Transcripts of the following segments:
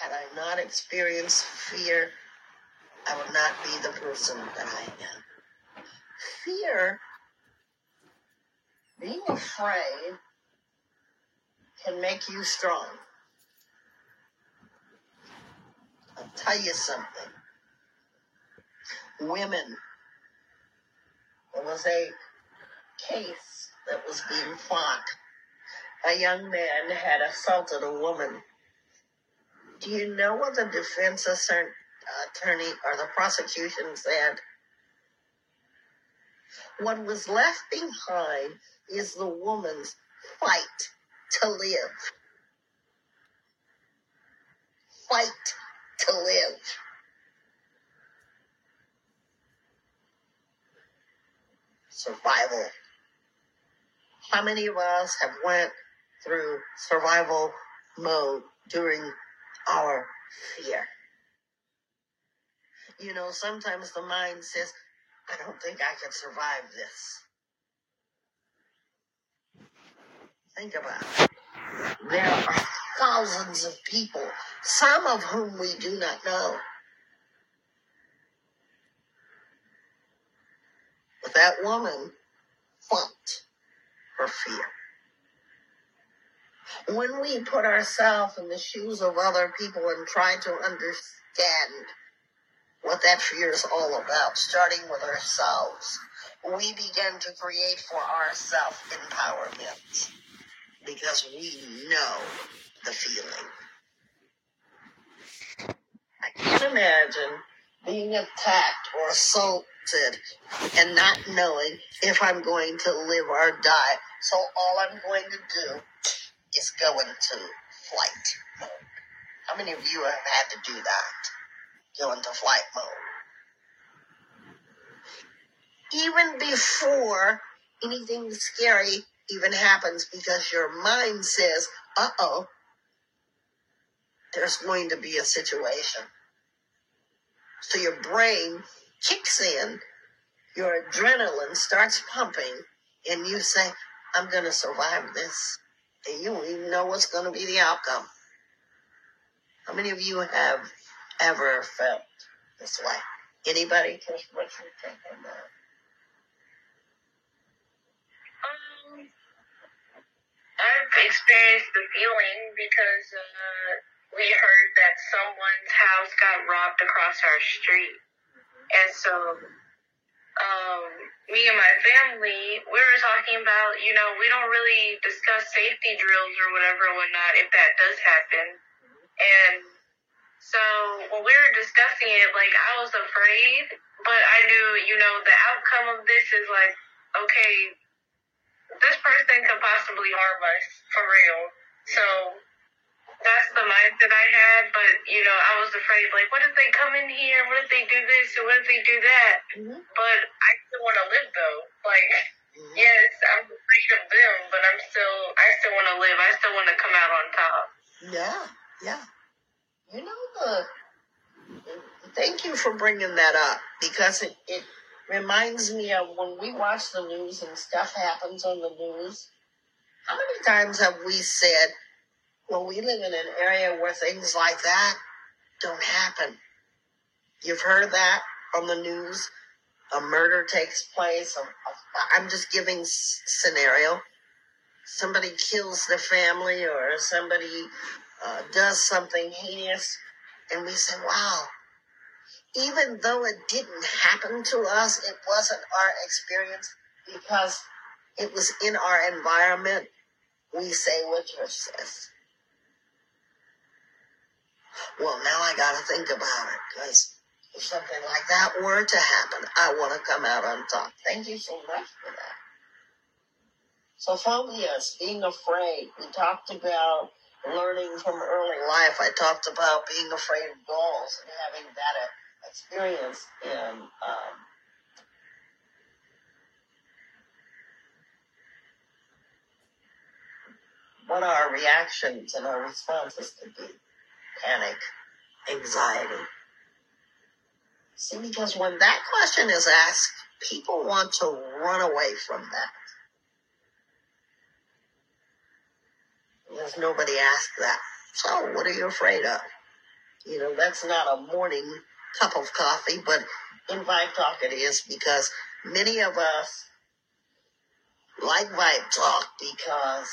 Had I not experienced fear, I would not be the person that I am. Fear, being afraid, can make you strong. I'll tell you something. Women, there was a case that was being fought. A young man had assaulted a woman. Do you know what the defense attorney or the prosecution said? What was left behind is the woman's fight to live. Fight to live. Survival. How many of us have went through survival mode during our fear? You know, sometimes the mind says, I don't think I can survive this. Think about it. There are thousands of people, some of whom we do not know. But that woman fought her fear. When we put ourselves in the shoes of other people and try to understand what that fear is all about, starting with ourselves, we begin to create for ourselves empowerment because we know the feeling. I can't imagine being attacked or assaulted and not knowing if I'm going to live or die. So all I'm going to do is go into flight mode. How many of you have had to do that? Go into flight mode. Even before anything scary even happens because your mind says, uh oh, there's going to be a situation. So your brain kicks in, your adrenaline starts pumping, and you say, I'm going to survive this. And you don't even know what's going to be the outcome. How many of you have ever felt this way? Anybody? Just what you think that? Um, I've experienced the feeling because uh, we heard that someone's house got robbed across our street. And so, um, me and my family, we were talking about, you know, we don't really discuss safety drills or whatever and whatnot if that does happen. And so when we were discussing it, like I was afraid, but I knew, you know, the outcome of this is like, okay, this person could possibly harm us for real. So that's the mindset I had, but you know, I was afraid, like, what if they come in here? What if they do this? Or what if they do that? Mm-hmm. But I still want to live though. Like, Mm-hmm. yes, I'm afraid of them, but I'm still, I still want to live. I still want to come out on top. Yeah, yeah. You know the. Thank you for bringing that up because it, it reminds me of when we watch the news and stuff happens on the news. How many times have we said, well, we live in an area where things like that don't happen? You've heard that on the news. A murder takes place. I'm just giving scenario. Somebody kills the family or somebody uh, does something heinous, and we say, wow, even though it didn't happen to us, it wasn't our experience because it was in our environment. We say what yours says. Well, now I got to think about it because if something like that were to happen, I want to come out on top. Thank you so much for that. So, phobias, being afraid. We talked about learning from early life. I talked about being afraid of dolls and having that experience in um, what our reactions and our responses could be panic, anxiety. See, because when that question is asked, people want to run away from that. Because nobody asked that. So, what are you afraid of? You know, that's not a morning cup of coffee, but in Vibe Talk it is because many of us like Vibe Talk because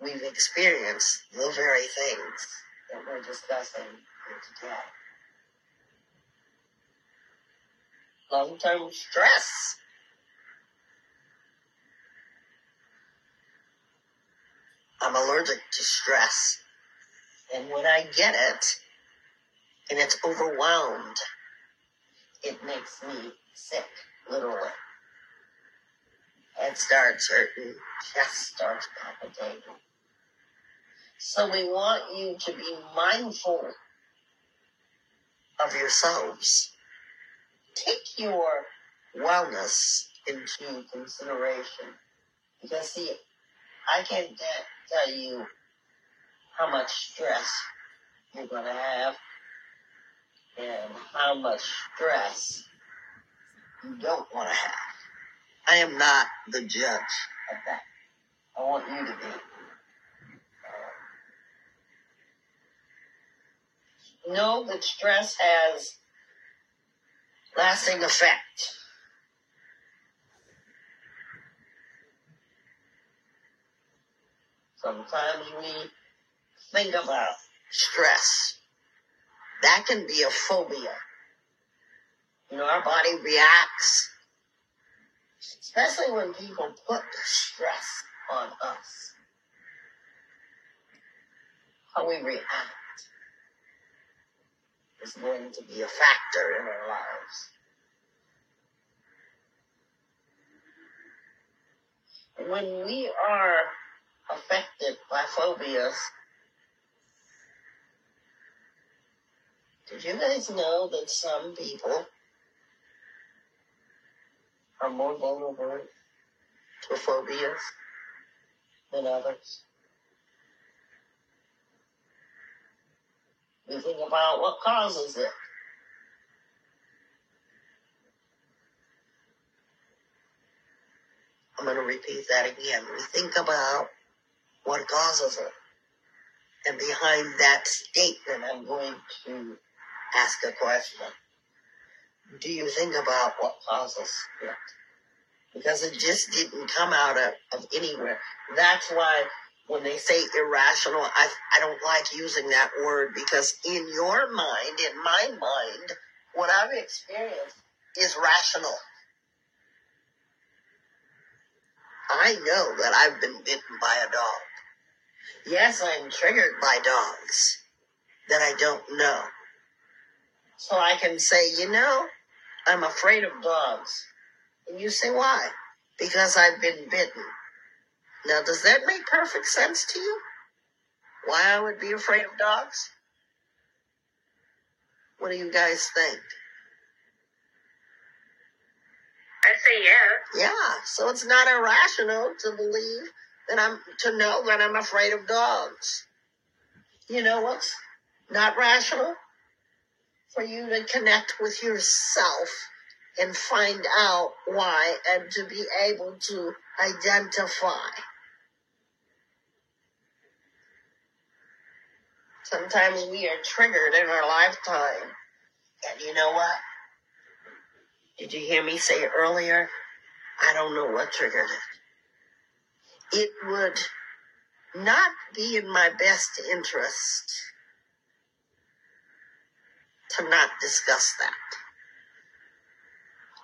we've experienced the very things that we're discussing here today. Long term stress. I'm allergic to stress. And when I get it, and it's overwhelmed, it makes me sick, literally. Head starts hurting, chest starts palpitating. So we want you to be mindful of yourselves. Take your wellness into consideration. Because see, I can't tell you how much stress you're going to have and how much stress you don't want to have. I am not the judge of that. I want you to be. Know that stress has lasting effect. Sometimes we think about stress. That can be a phobia. You know, our body reacts, especially when people put stress on us. How we react is going to be a factor in our lives. When we are affected by phobias, did you guys know that some people are more vulnerable to phobias than others? We think about what causes it. I'm going to repeat that again. We think about what causes it. And behind that statement, I'm going to ask a question. Do you think about what causes it? Because it just didn't come out of, of anywhere. That's why when they say irrational, I, I don't like using that word because in your mind, in my mind, what I've experienced is rational. I know that I've been bitten by a dog. Yes, I'm triggered by dogs that I don't know. So I can say, you know, I'm afraid of dogs. And you say, why? Because I've been bitten. Now, does that make perfect sense to you? Why I would be afraid of dogs? What do you guys think? I'd say yeah. Yeah, so it's not irrational to believe that I'm to know that I'm afraid of dogs. You know what's not rational? For you to connect with yourself and find out why and to be able to identify. Sometimes we are triggered in our lifetime. And you know what? Did you hear me say earlier? I don't know what triggered it. It would not be in my best interest to not discuss that.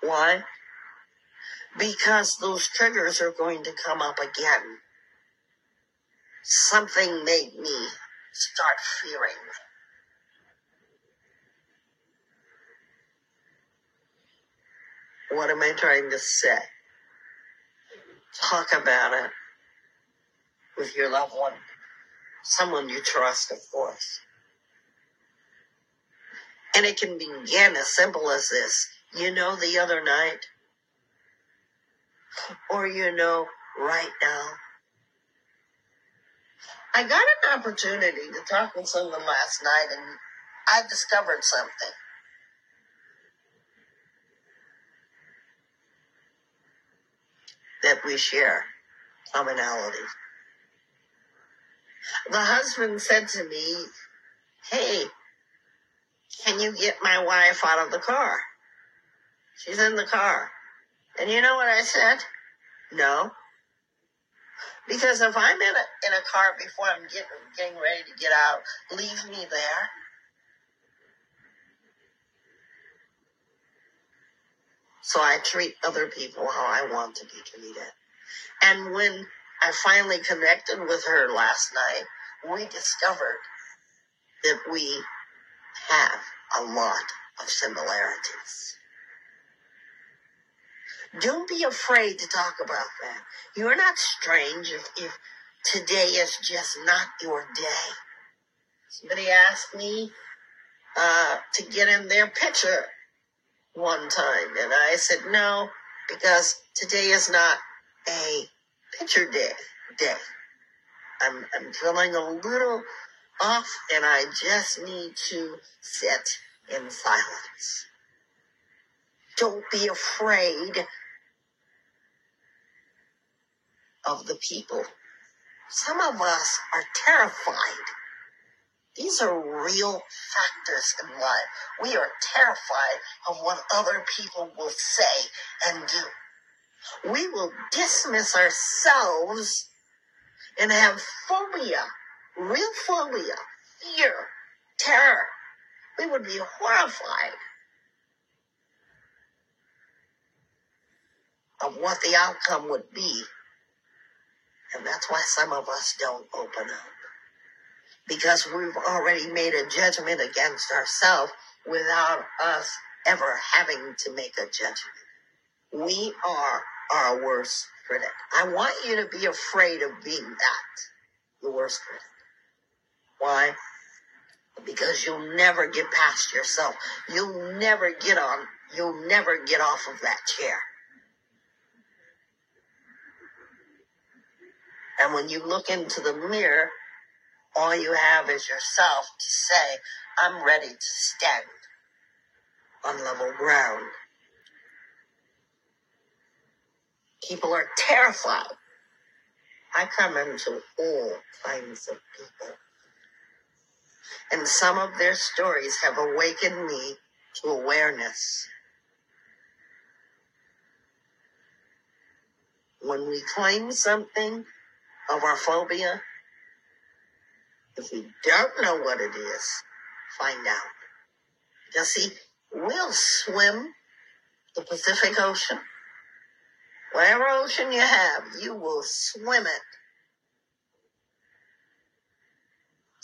Why? Because those triggers are going to come up again. Something made me start fearing. What am I trying to say? Talk about it with your loved one, someone you trust, of course. And it can begin as simple as this. You know, the other night, or you know, right now. I got an opportunity to talk with someone last night, and I discovered something. that we share commonalities. The husband said to me, Hey, Can you get my wife out of the car? She's in the car. And you know what I said? No. Because if I'm in a, in a car before I'm getting, getting ready to get out, leave me there. So I treat other people how I want to be treated. And when I finally connected with her last night, we discovered that we have a lot of similarities. Don't be afraid to talk about that. You're not strange if, if today is just not your day. Somebody asked me uh, to get in their picture one time, and I said no because today is not a picture day. Day. I'm I'm feeling a little off, and I just need to sit in silence. Don't be afraid of the people. Some of us are terrified. These are real factors in life. We are terrified of what other people will say and do. We will dismiss ourselves and have phobia, real phobia, fear, terror. We would be horrified of what the outcome would be and that's why some of us don't open up. Because we've already made a judgment against ourselves without us ever having to make a judgment. We are our worst critic. I want you to be afraid of being that, the worst critic. Why? Because you'll never get past yourself. You'll never get on, you'll never get off of that chair. And when you look into the mirror, all you have is yourself to say, I'm ready to stand on level ground. People are terrified. I come into all kinds of people. And some of their stories have awakened me to awareness. When we claim something, of our phobia? If we don't know what it is, find out. Because see, we'll swim the Pacific Ocean. Whatever ocean you have, you will swim it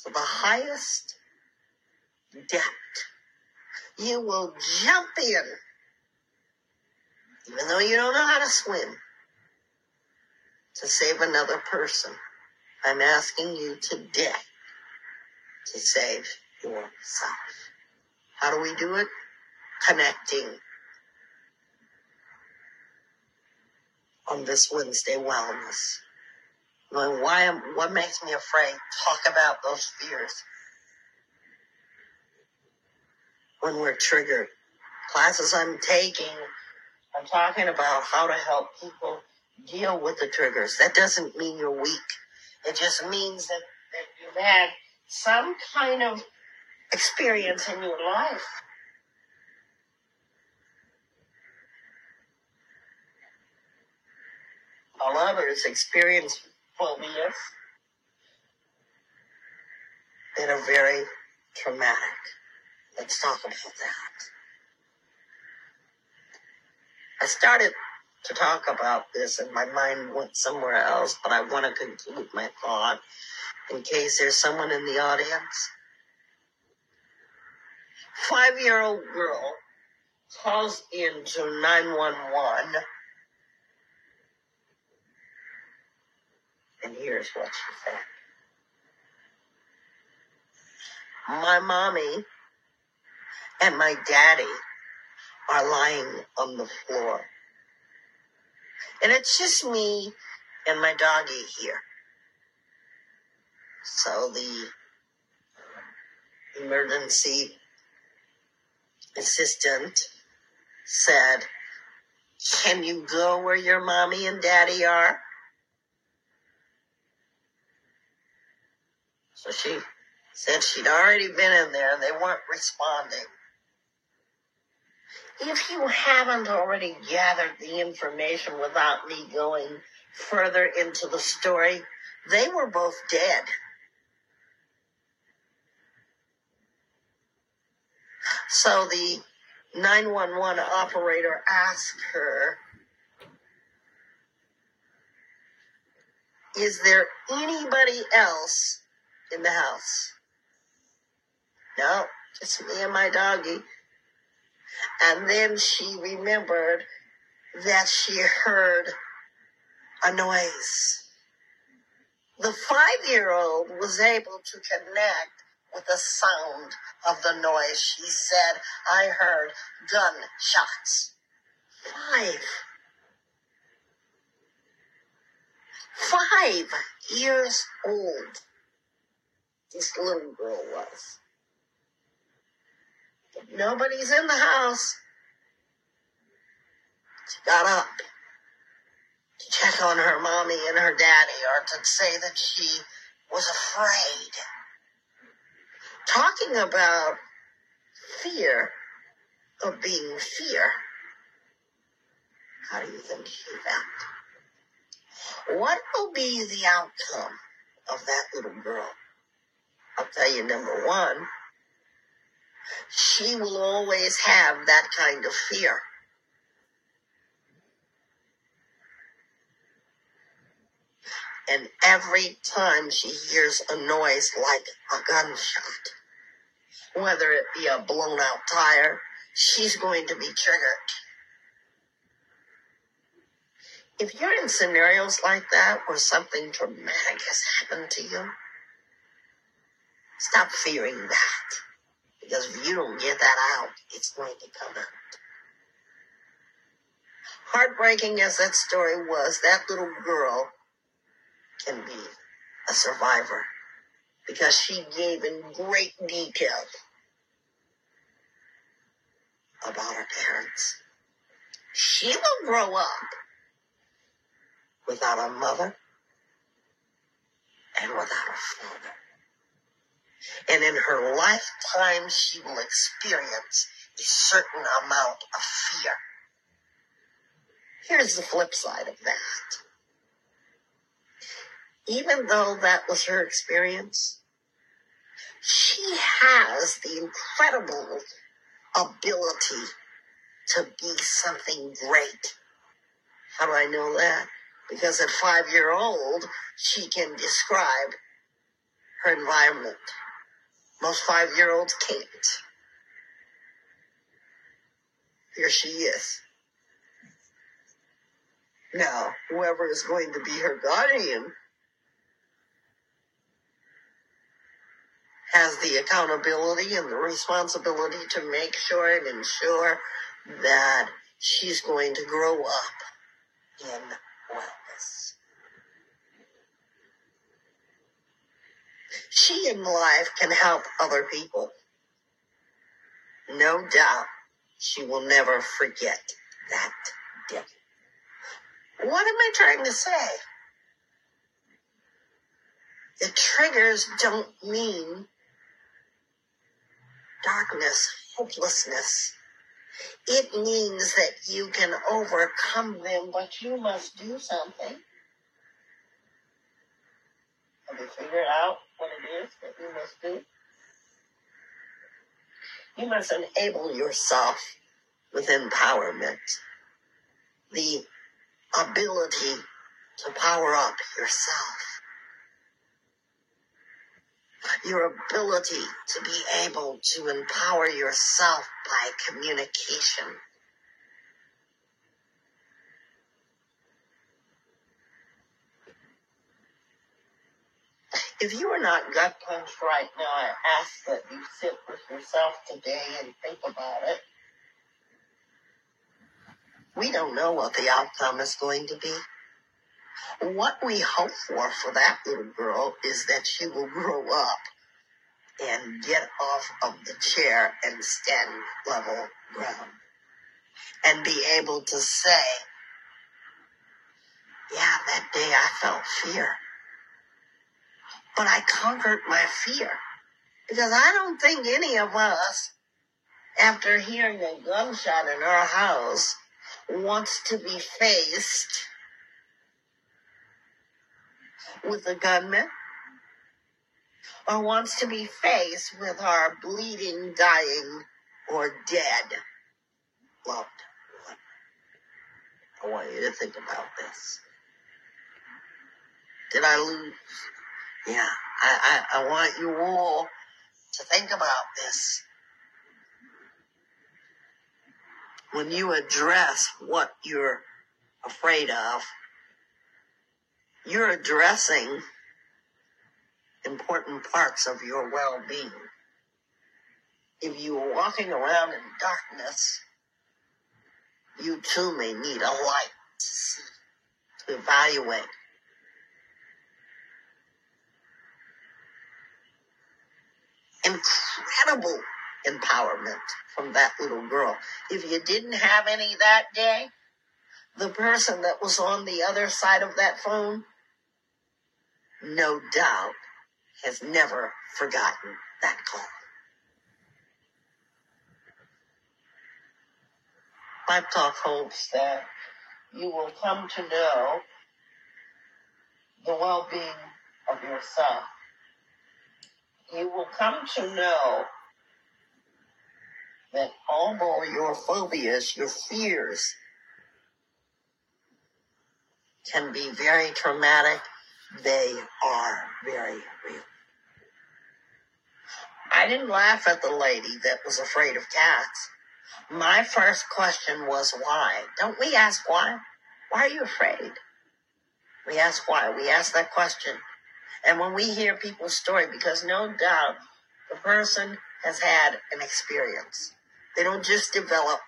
to the highest depth. You will jump in, even though you don't know how to swim to save another person. I'm asking you today to save yourself. How do we do it? Connecting on this Wednesday wellness. why am, what makes me afraid? Talk about those fears. When we're triggered. Classes I'm taking, I'm talking about how to help people deal with the triggers. That doesn't mean you're weak. It just means that, that you've had some kind of experience in your life. All others experience phobias that are very traumatic. Let's talk about that. I started to talk about this and my mind went somewhere else, but I want to conclude my thought in case there's someone in the audience. Five year old girl calls into 911 and here's what she said. My mommy and my daddy are lying on the floor. And it's just me and my doggy here. So the emergency assistant said, Can you go where your mommy and daddy are? So she said she'd already been in there and they weren't responding. If you haven't already gathered the information without me going further into the story, they were both dead. So the 911 operator asked her, Is there anybody else in the house? No, just me and my doggy. And then she remembered that she heard a noise. The five year old was able to connect with the sound of the noise. She said, I heard gunshots. Five. Five years old. This little girl was. Nobody's in the house. She got up to check on her mommy and her daddy or to say that she was afraid. Talking about fear of being fear. How do you think she felt? What will be the outcome of that little girl? I'll tell you number one, she will always have that kind of fear. And every time she hears a noise like a gunshot, whether it be a blown out tire, she's going to be triggered. If you're in scenarios like that where something traumatic has happened to you, stop fearing that. Because if you don't get that out, it's going to come out. Heartbreaking as that story was, that little girl can be a survivor because she gave in great detail about her parents. She will grow up without a mother and without a father. And in her lifetime, she will experience a certain amount of fear. Here's the flip side of that even though that was her experience, she has the incredible ability to be something great. How do I know that? Because at five year old, she can describe her environment. Most five year olds can't. Here she is. Now, whoever is going to be her guardian has the accountability and the responsibility to make sure and ensure that she's going to grow up in wellness. She in life can help other people. No doubt she will never forget that day. What am I trying to say? The triggers don't mean darkness, hopelessness. It means that you can overcome them, but you must do something. Have you figured out what it is that you must do? You must enable yourself with empowerment, the ability to power up yourself your ability to be able to empower yourself by communication. If you are not gut punched right now, I ask that you sit with yourself today and think about it. We don't know what the outcome is going to be. What we hope for for that little girl is that she will grow up and get off of the chair and stand level ground and be able to say, yeah, that day I felt fear. But I conquered my fear because I don't think any of us after hearing a gunshot in our house, wants to be faced with a gunman or wants to be faced with our bleeding, dying, or dead loved one. I want you to think about this. Did I lose? Yeah, I, I, I want you all to think about this. When you address what you're afraid of, you're addressing important parts of your well being. If you are walking around in darkness, you too may need a light to see, to evaluate. Incredible empowerment from that little girl. If you didn't have any that day, the person that was on the other side of that phone, no doubt, has never forgotten that call. Vibe Talk hopes that you will come to know the well being of yourself. You will come to know that although your phobias, your fears, can be very traumatic, they are very real. I didn't laugh at the lady that was afraid of cats. My first question was why? Don't we ask why? Why are you afraid? We ask why. We ask that question. And when we hear people's story, because no doubt the person has had an experience. They don't just develop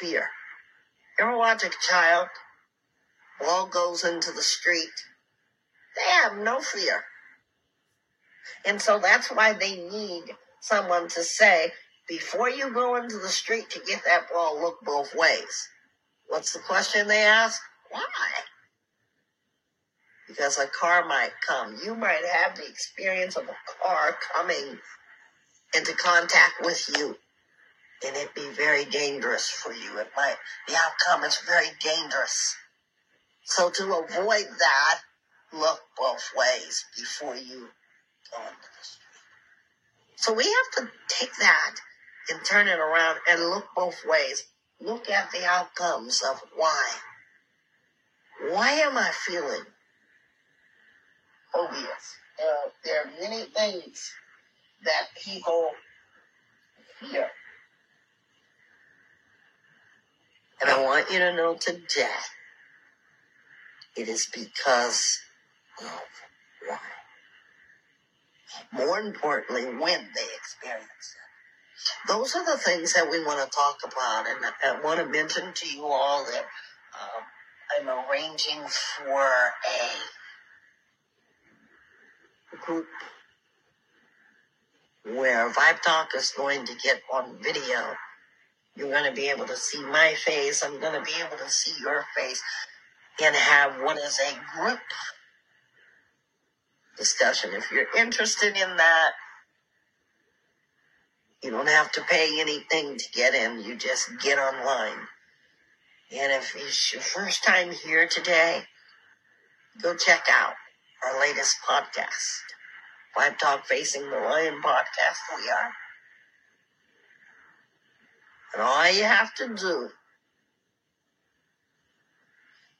fear. Ever watch a child ball goes into the street? They have no fear. And so that's why they need someone to say, before you go into the street to get that ball, look both ways. What's the question they ask? Why? Because a car might come. You might have the experience of a car coming into contact with you. And it be very dangerous for you. It might, the outcome is very dangerous. So to avoid that, look both ways before you go into the street. So we have to take that and turn it around and look both ways. Look at the outcomes of why. Why am I feeling phobias? Uh, there are many things that people fear. And I want you to know today, it is because of why. More importantly, when they experience it. Those are the things that we want to talk about. And I want to mention to you all that um, I'm arranging for a group where Vibe Talk is going to get on video. You're going to be able to see my face. I'm going to be able to see your face and have what is a group discussion. If you're interested in that, you don't have to pay anything to get in. You just get online. And if it's your first time here today, go check out our latest podcast. Vibe Talk Facing the Lion podcast, we are. And all you have to do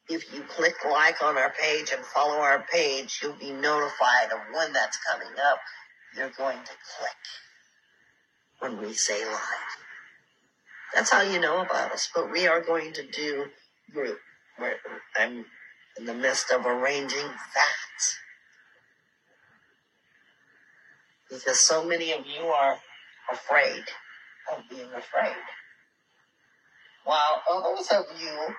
if you click like on our page and follow our page, you'll be notified of when that's coming up. You're going to click when we say live. That's how you know about us. But we are going to do group. I'm in the midst of arranging that. Because so many of you are afraid of being afraid. While others of you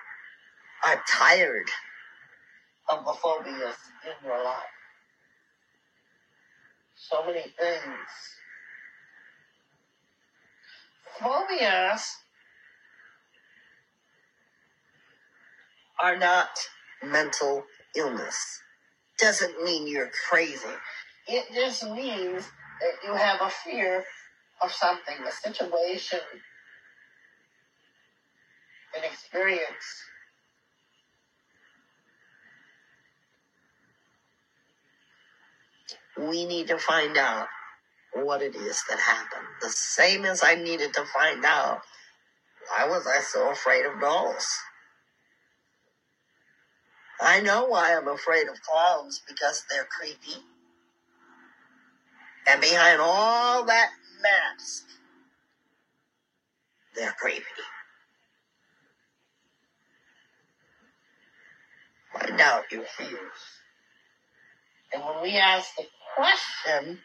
are tired of the phobias in your life. So many things. Phobias are not mental illness. Doesn't mean you're crazy. It just means that you have a fear of something, a situation, an experience. We need to find out what it is that happened. The same as I needed to find out why was I so afraid of dolls. I know why I'm afraid of clowns because they're creepy. And behind all that mask, they're creepy. Find out your fears. And when we ask the question,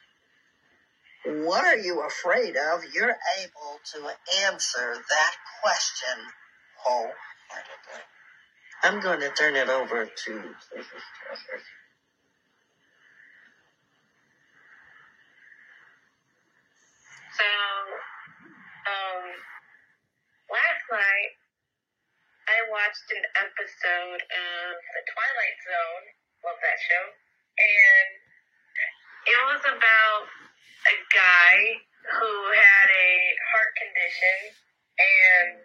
what are you afraid of? You're able to answer that question wholeheartedly. I'm going to turn it over to So, um, last night I watched an episode of The Twilight Zone. Love that show. And it was about a guy who had a heart condition. And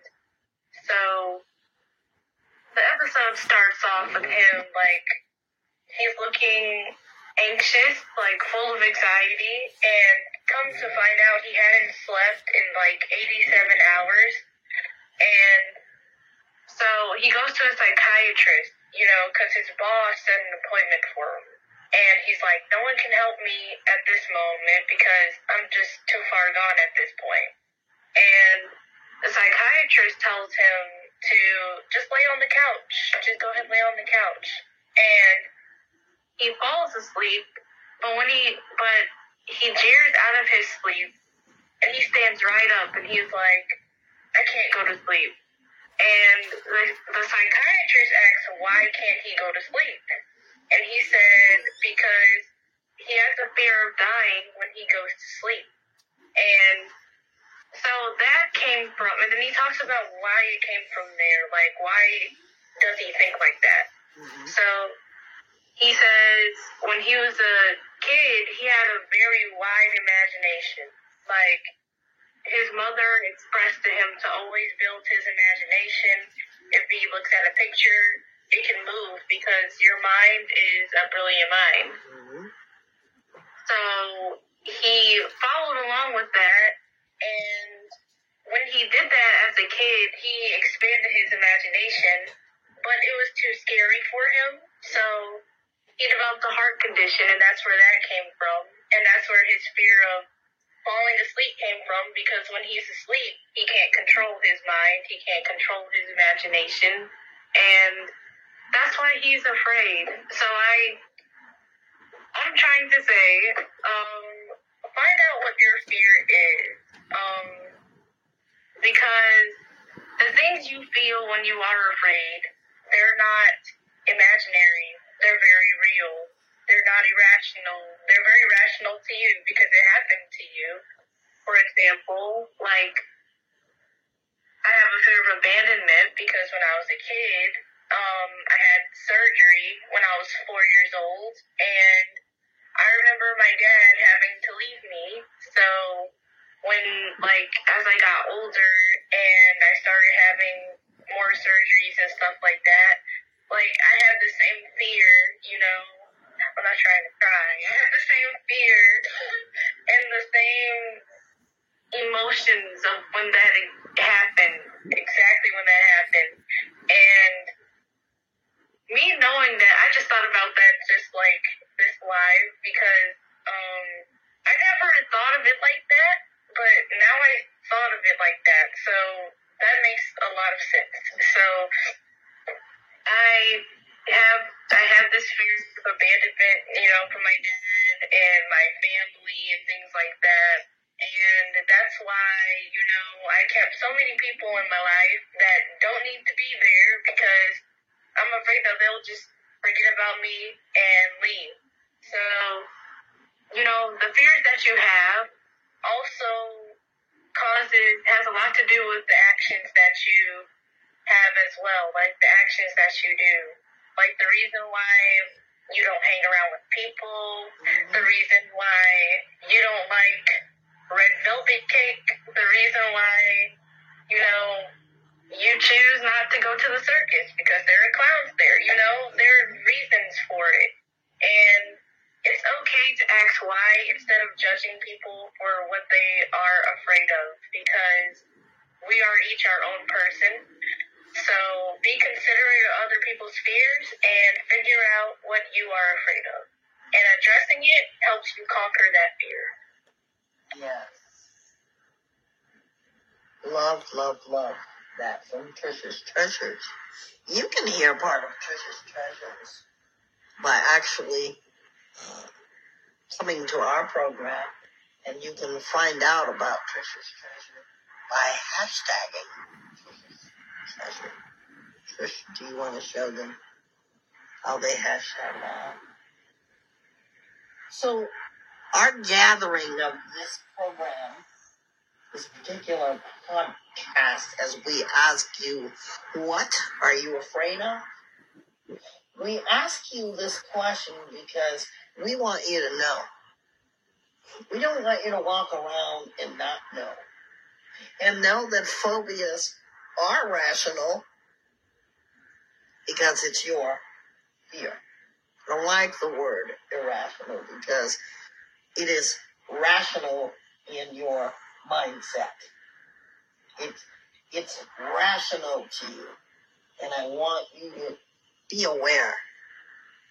so the episode starts off with him like he's looking anxious, like full of anxiety, and comes to find out he hadn't slept in like 87 hours. And so he goes to a psychiatrist, you know, because his boss set an appointment for him. And he's like, no one can help me at this moment because I'm just too far gone at this point. And the psychiatrist tells him to just lay on the couch. Just go ahead and lay on the couch. And he falls asleep, but when he but he jeers out of his sleep and he stands right up and he's like, I can't go to sleep. And the, the psychiatrist asks, why can't he go to sleep? And he said, because he has a fear of dying when he goes to sleep. And so that came from, and then he talks about why it came from there. Like, why does he think like that? Mhm. So he says when he was a kid, he had a very wide imagination. Like his mother expressed to him to always build his imagination. If he looks at a picture, it can move because your mind is a brilliant mind. Mhm. So he followed along with that, and when he did that as a kid, he expanded his imagination, but it was too scary for him. So he developed a heart condition, and that's where that came from, and that's where his fear of falling asleep came from. Because when he's asleep, he can't control his mind, he can't control his imagination, and that's why he's afraid. So I I'm trying to say, um, find out what your fear is. Um, because the things you feel when you are afraid, they're not imaginary. They're very real. They're not irrational. They're very rational to you because it happened to you. For example, like, I have a fear of abandonment because when I was a kid, um, I had surgery when I was four years old, and I remember my dad having to leave me. So when, like, as I got older and I started having more surgeries and stuff like that, like, I had the same fear, you know. I'm not trying to cry. I had the same fear and the same emotions of when that happened, exactly when that happened. And me knowing that, I just thought about that just like this live because um, I never thought of it like that, but now I thought of it like that. So that makes a lot of sense. So I have I have this fear of abandonment, you know, from my dad and my family and things like that. And that's why, you know, I kept so many people in my life that don't need to be there because I'm afraid that they'll just forget about me and leave. So, you know, the fears that you have also causes has a lot to do with the actions that you have as well, like the actions that you do, like the reason why you don't hang around with people, mm-hmm. the reason why you don't like red velvet cake, the reason why you know you choose not to go to the circus because there are clowns there. You know there are reasons for it, and why instead of judging people for what they are afraid of because we are each our own person so be considerate of other people's fears and figure out what you are afraid of and addressing it helps you conquer that fear Yes. Love, love, love that from Trisha's Treasures. You can hear part of Trisha's Treasures by actually coming to our program, and you can find out about Trisha's Treasure by hashtagging Trisha's Treasure. Trish, do you want to show them how they hashtag that? So, our gathering of this program, this particular podcast, as we ask you, what are you afraid of? We ask you this question because we want you to know. We don't want you to walk around and not know. And know that phobias are rational because it's your fear. I don't like the word irrational because it is rational in your mindset. It's it's rational to you. And I want you to be aware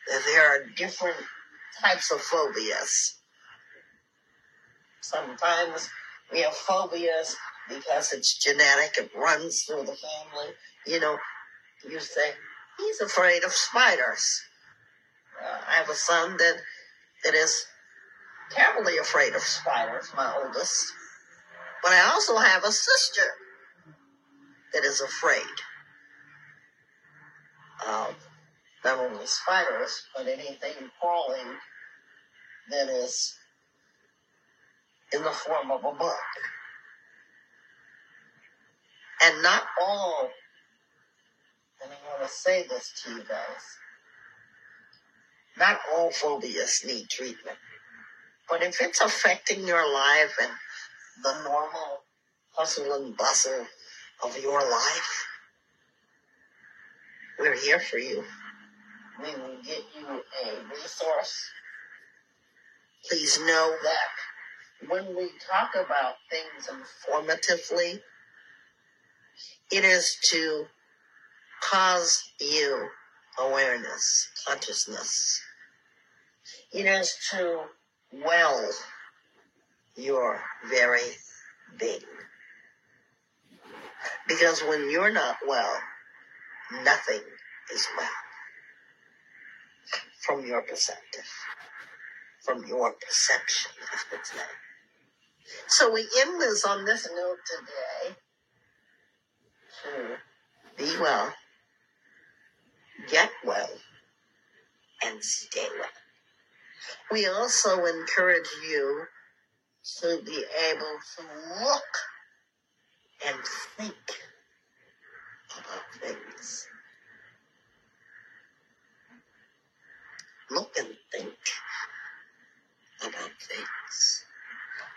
that there are different types of phobias. Sometimes we have phobias because it's genetic, it runs through the family. You know, you say, he's afraid of spiders. Uh, I have a son that that is terribly afraid of spiders, my oldest. But I also have a sister that is afraid of not only spiders, but anything crawling that is in the form of a bug. And not all, and I want to say this to you guys, not all phobias need treatment. But if it's affecting your life and the normal hustle and bustle of your life, we're here for you. We will get you a resource. Please know that when we talk about things informatively, it is to cause you awareness, consciousness. It is to well your very being. Because when you're not well, nothing is well. From your perspective, from your perception of the day. So we end this on this note today to be well, get well, and stay well. We also encourage you to be able to look and think about things. Look and think about things.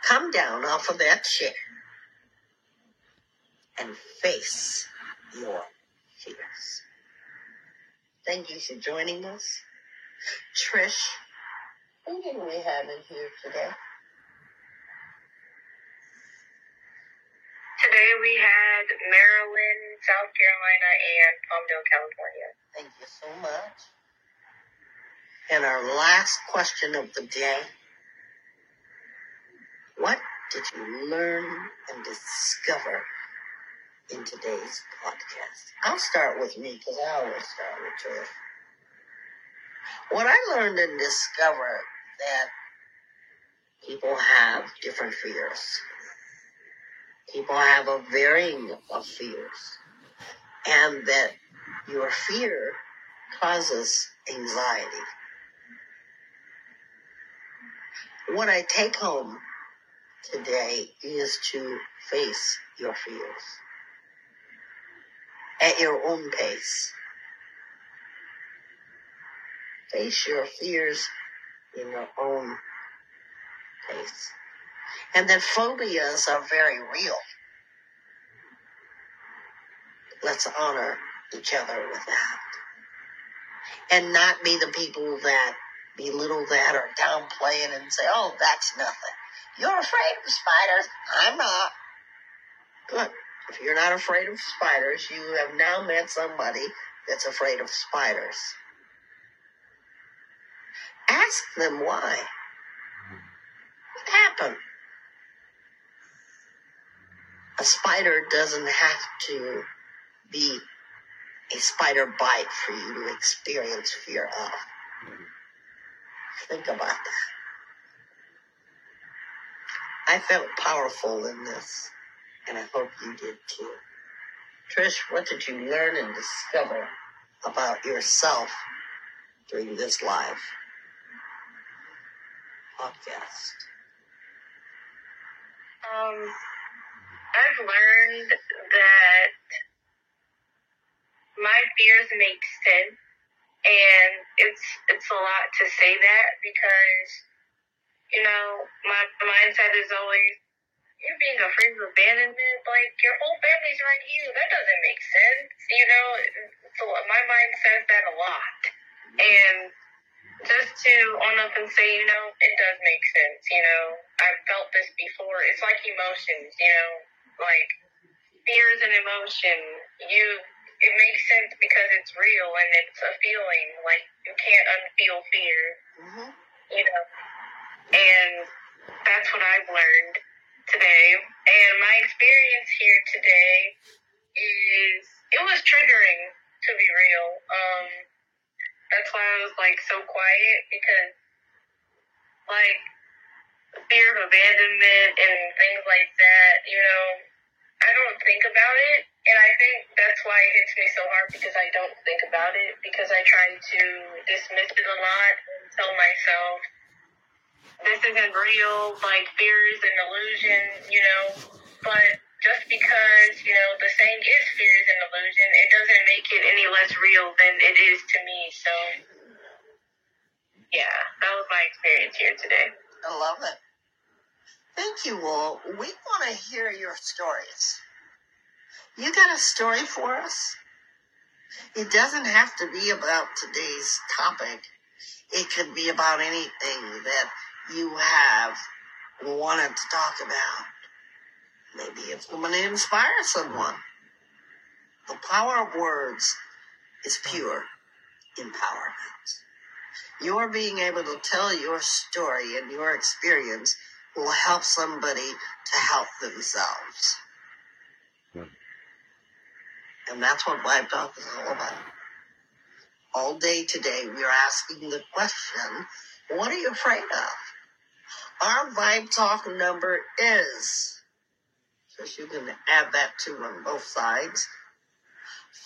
Come down off of that chair and face your fears. Thank you for joining us. Trish, who did we have in here today? today we had maryland south carolina and palmdale california Thank you so much. And our last question of the day. What did you learn and discover in today's podcast? I'll start with me because I always start with Trish. What I learned and discovered that people have different fears. People have a varying of fears. And that your fear causes anxiety. What I take home today is to face your fears at your own pace. Face your fears in your own pace. And that phobias are very real. Let's honor each other with that. And not be the people that belittle that or downplay it and say, oh, that's nothing. You're afraid of spiders? I'm not. Good. If you're not afraid of spiders, you have now met somebody that's afraid of spiders. Ask them why. What happened? A spider doesn't have to be a spider bite for you to experience fear of. Think about that. I felt powerful in this, and I hope you did too. Trish, what did you learn and discover about yourself during this live podcast? Um, I've learned that my fears make sense, and it's it's a lot to say that because you know my mindset is always you're being afraid of abandonment. Like your whole family's right here. That doesn't make sense. You know, so my mind says that a lot, and just to own up and say, you know, it does make sense. You know, I've felt this before. It's like emotions. You know, like fear is an emotion. You it makes sense because it's real and it's a feeling. Like you can't unfeel fear. Mm-hmm. You know, and that's what I've learned today. And my experience here today is it was triggering to be real. Um, that's why I was like so quiet because like fear of abandonment and things like that, you know, I don't think about it. And I think that's why it hits me so hard because I don't think about it because I try to dismiss it a lot and tell myself this isn't real, like fear is an illusion, you know. But just because, you know, the saying is fear is an illusion, it doesn't make it any less real than it is to me. So, yeah, that was my experience here today. I love it. Thank you, all. We want to hear your stories. You got a story for us? It doesn't have to be about today's topic. It could be about anything that you have wanted to talk about. Maybe it's going to inspire someone. The power of words is pure empowerment. Your being able to tell your story and your experience will help somebody to help themselves. And that's what Vibe Talk is all about. All day today, we are asking the question, what are you afraid of? Our Vibe Talk number is, so you can add that to on both sides,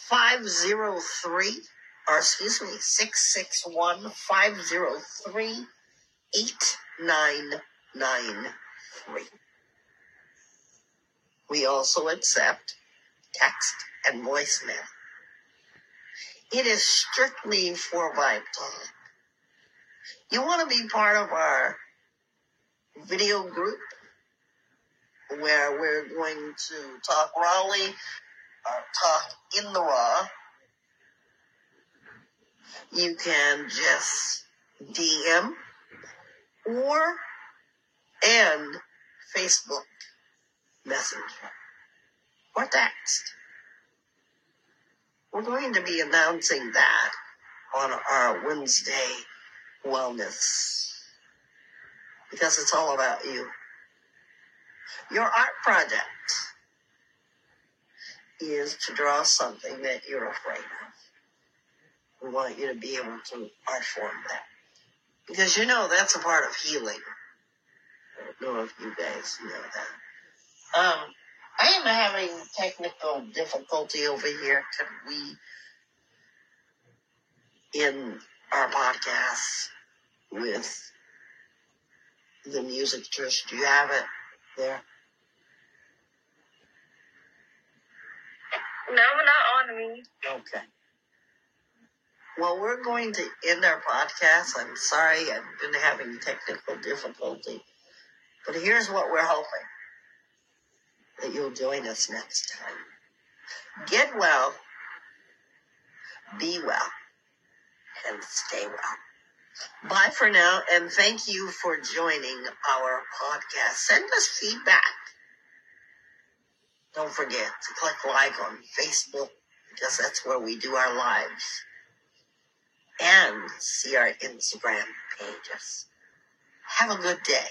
503, or excuse me, 661 503 8993. We also accept text and voicemail. It is strictly for Vibe Talk. You want to be part of our video group where we're going to talk Raleigh or talk in the raw. You can just DM or and Facebook Messenger or text. We're going to be announcing that on our Wednesday wellness because it's all about you. Your art project is to draw something that you're afraid of. We want you to be able to art form that. Because you know that's a part of healing. I don't know if you guys know that. Um, I am having technical difficulty over here. Could we, in our podcast with the music, Trish, do you have it there? No, not on me. Okay. Well, we're going to end our podcast. I'm sorry I've been having technical difficulty. But here's what we're hoping that you'll join us next time. Get well, be well, and stay well. Bye for now, and thank you for joining our podcast. Send us feedback. Don't forget to click like on Facebook because that's where we do our lives. And see our Instagram pages. Have a good day.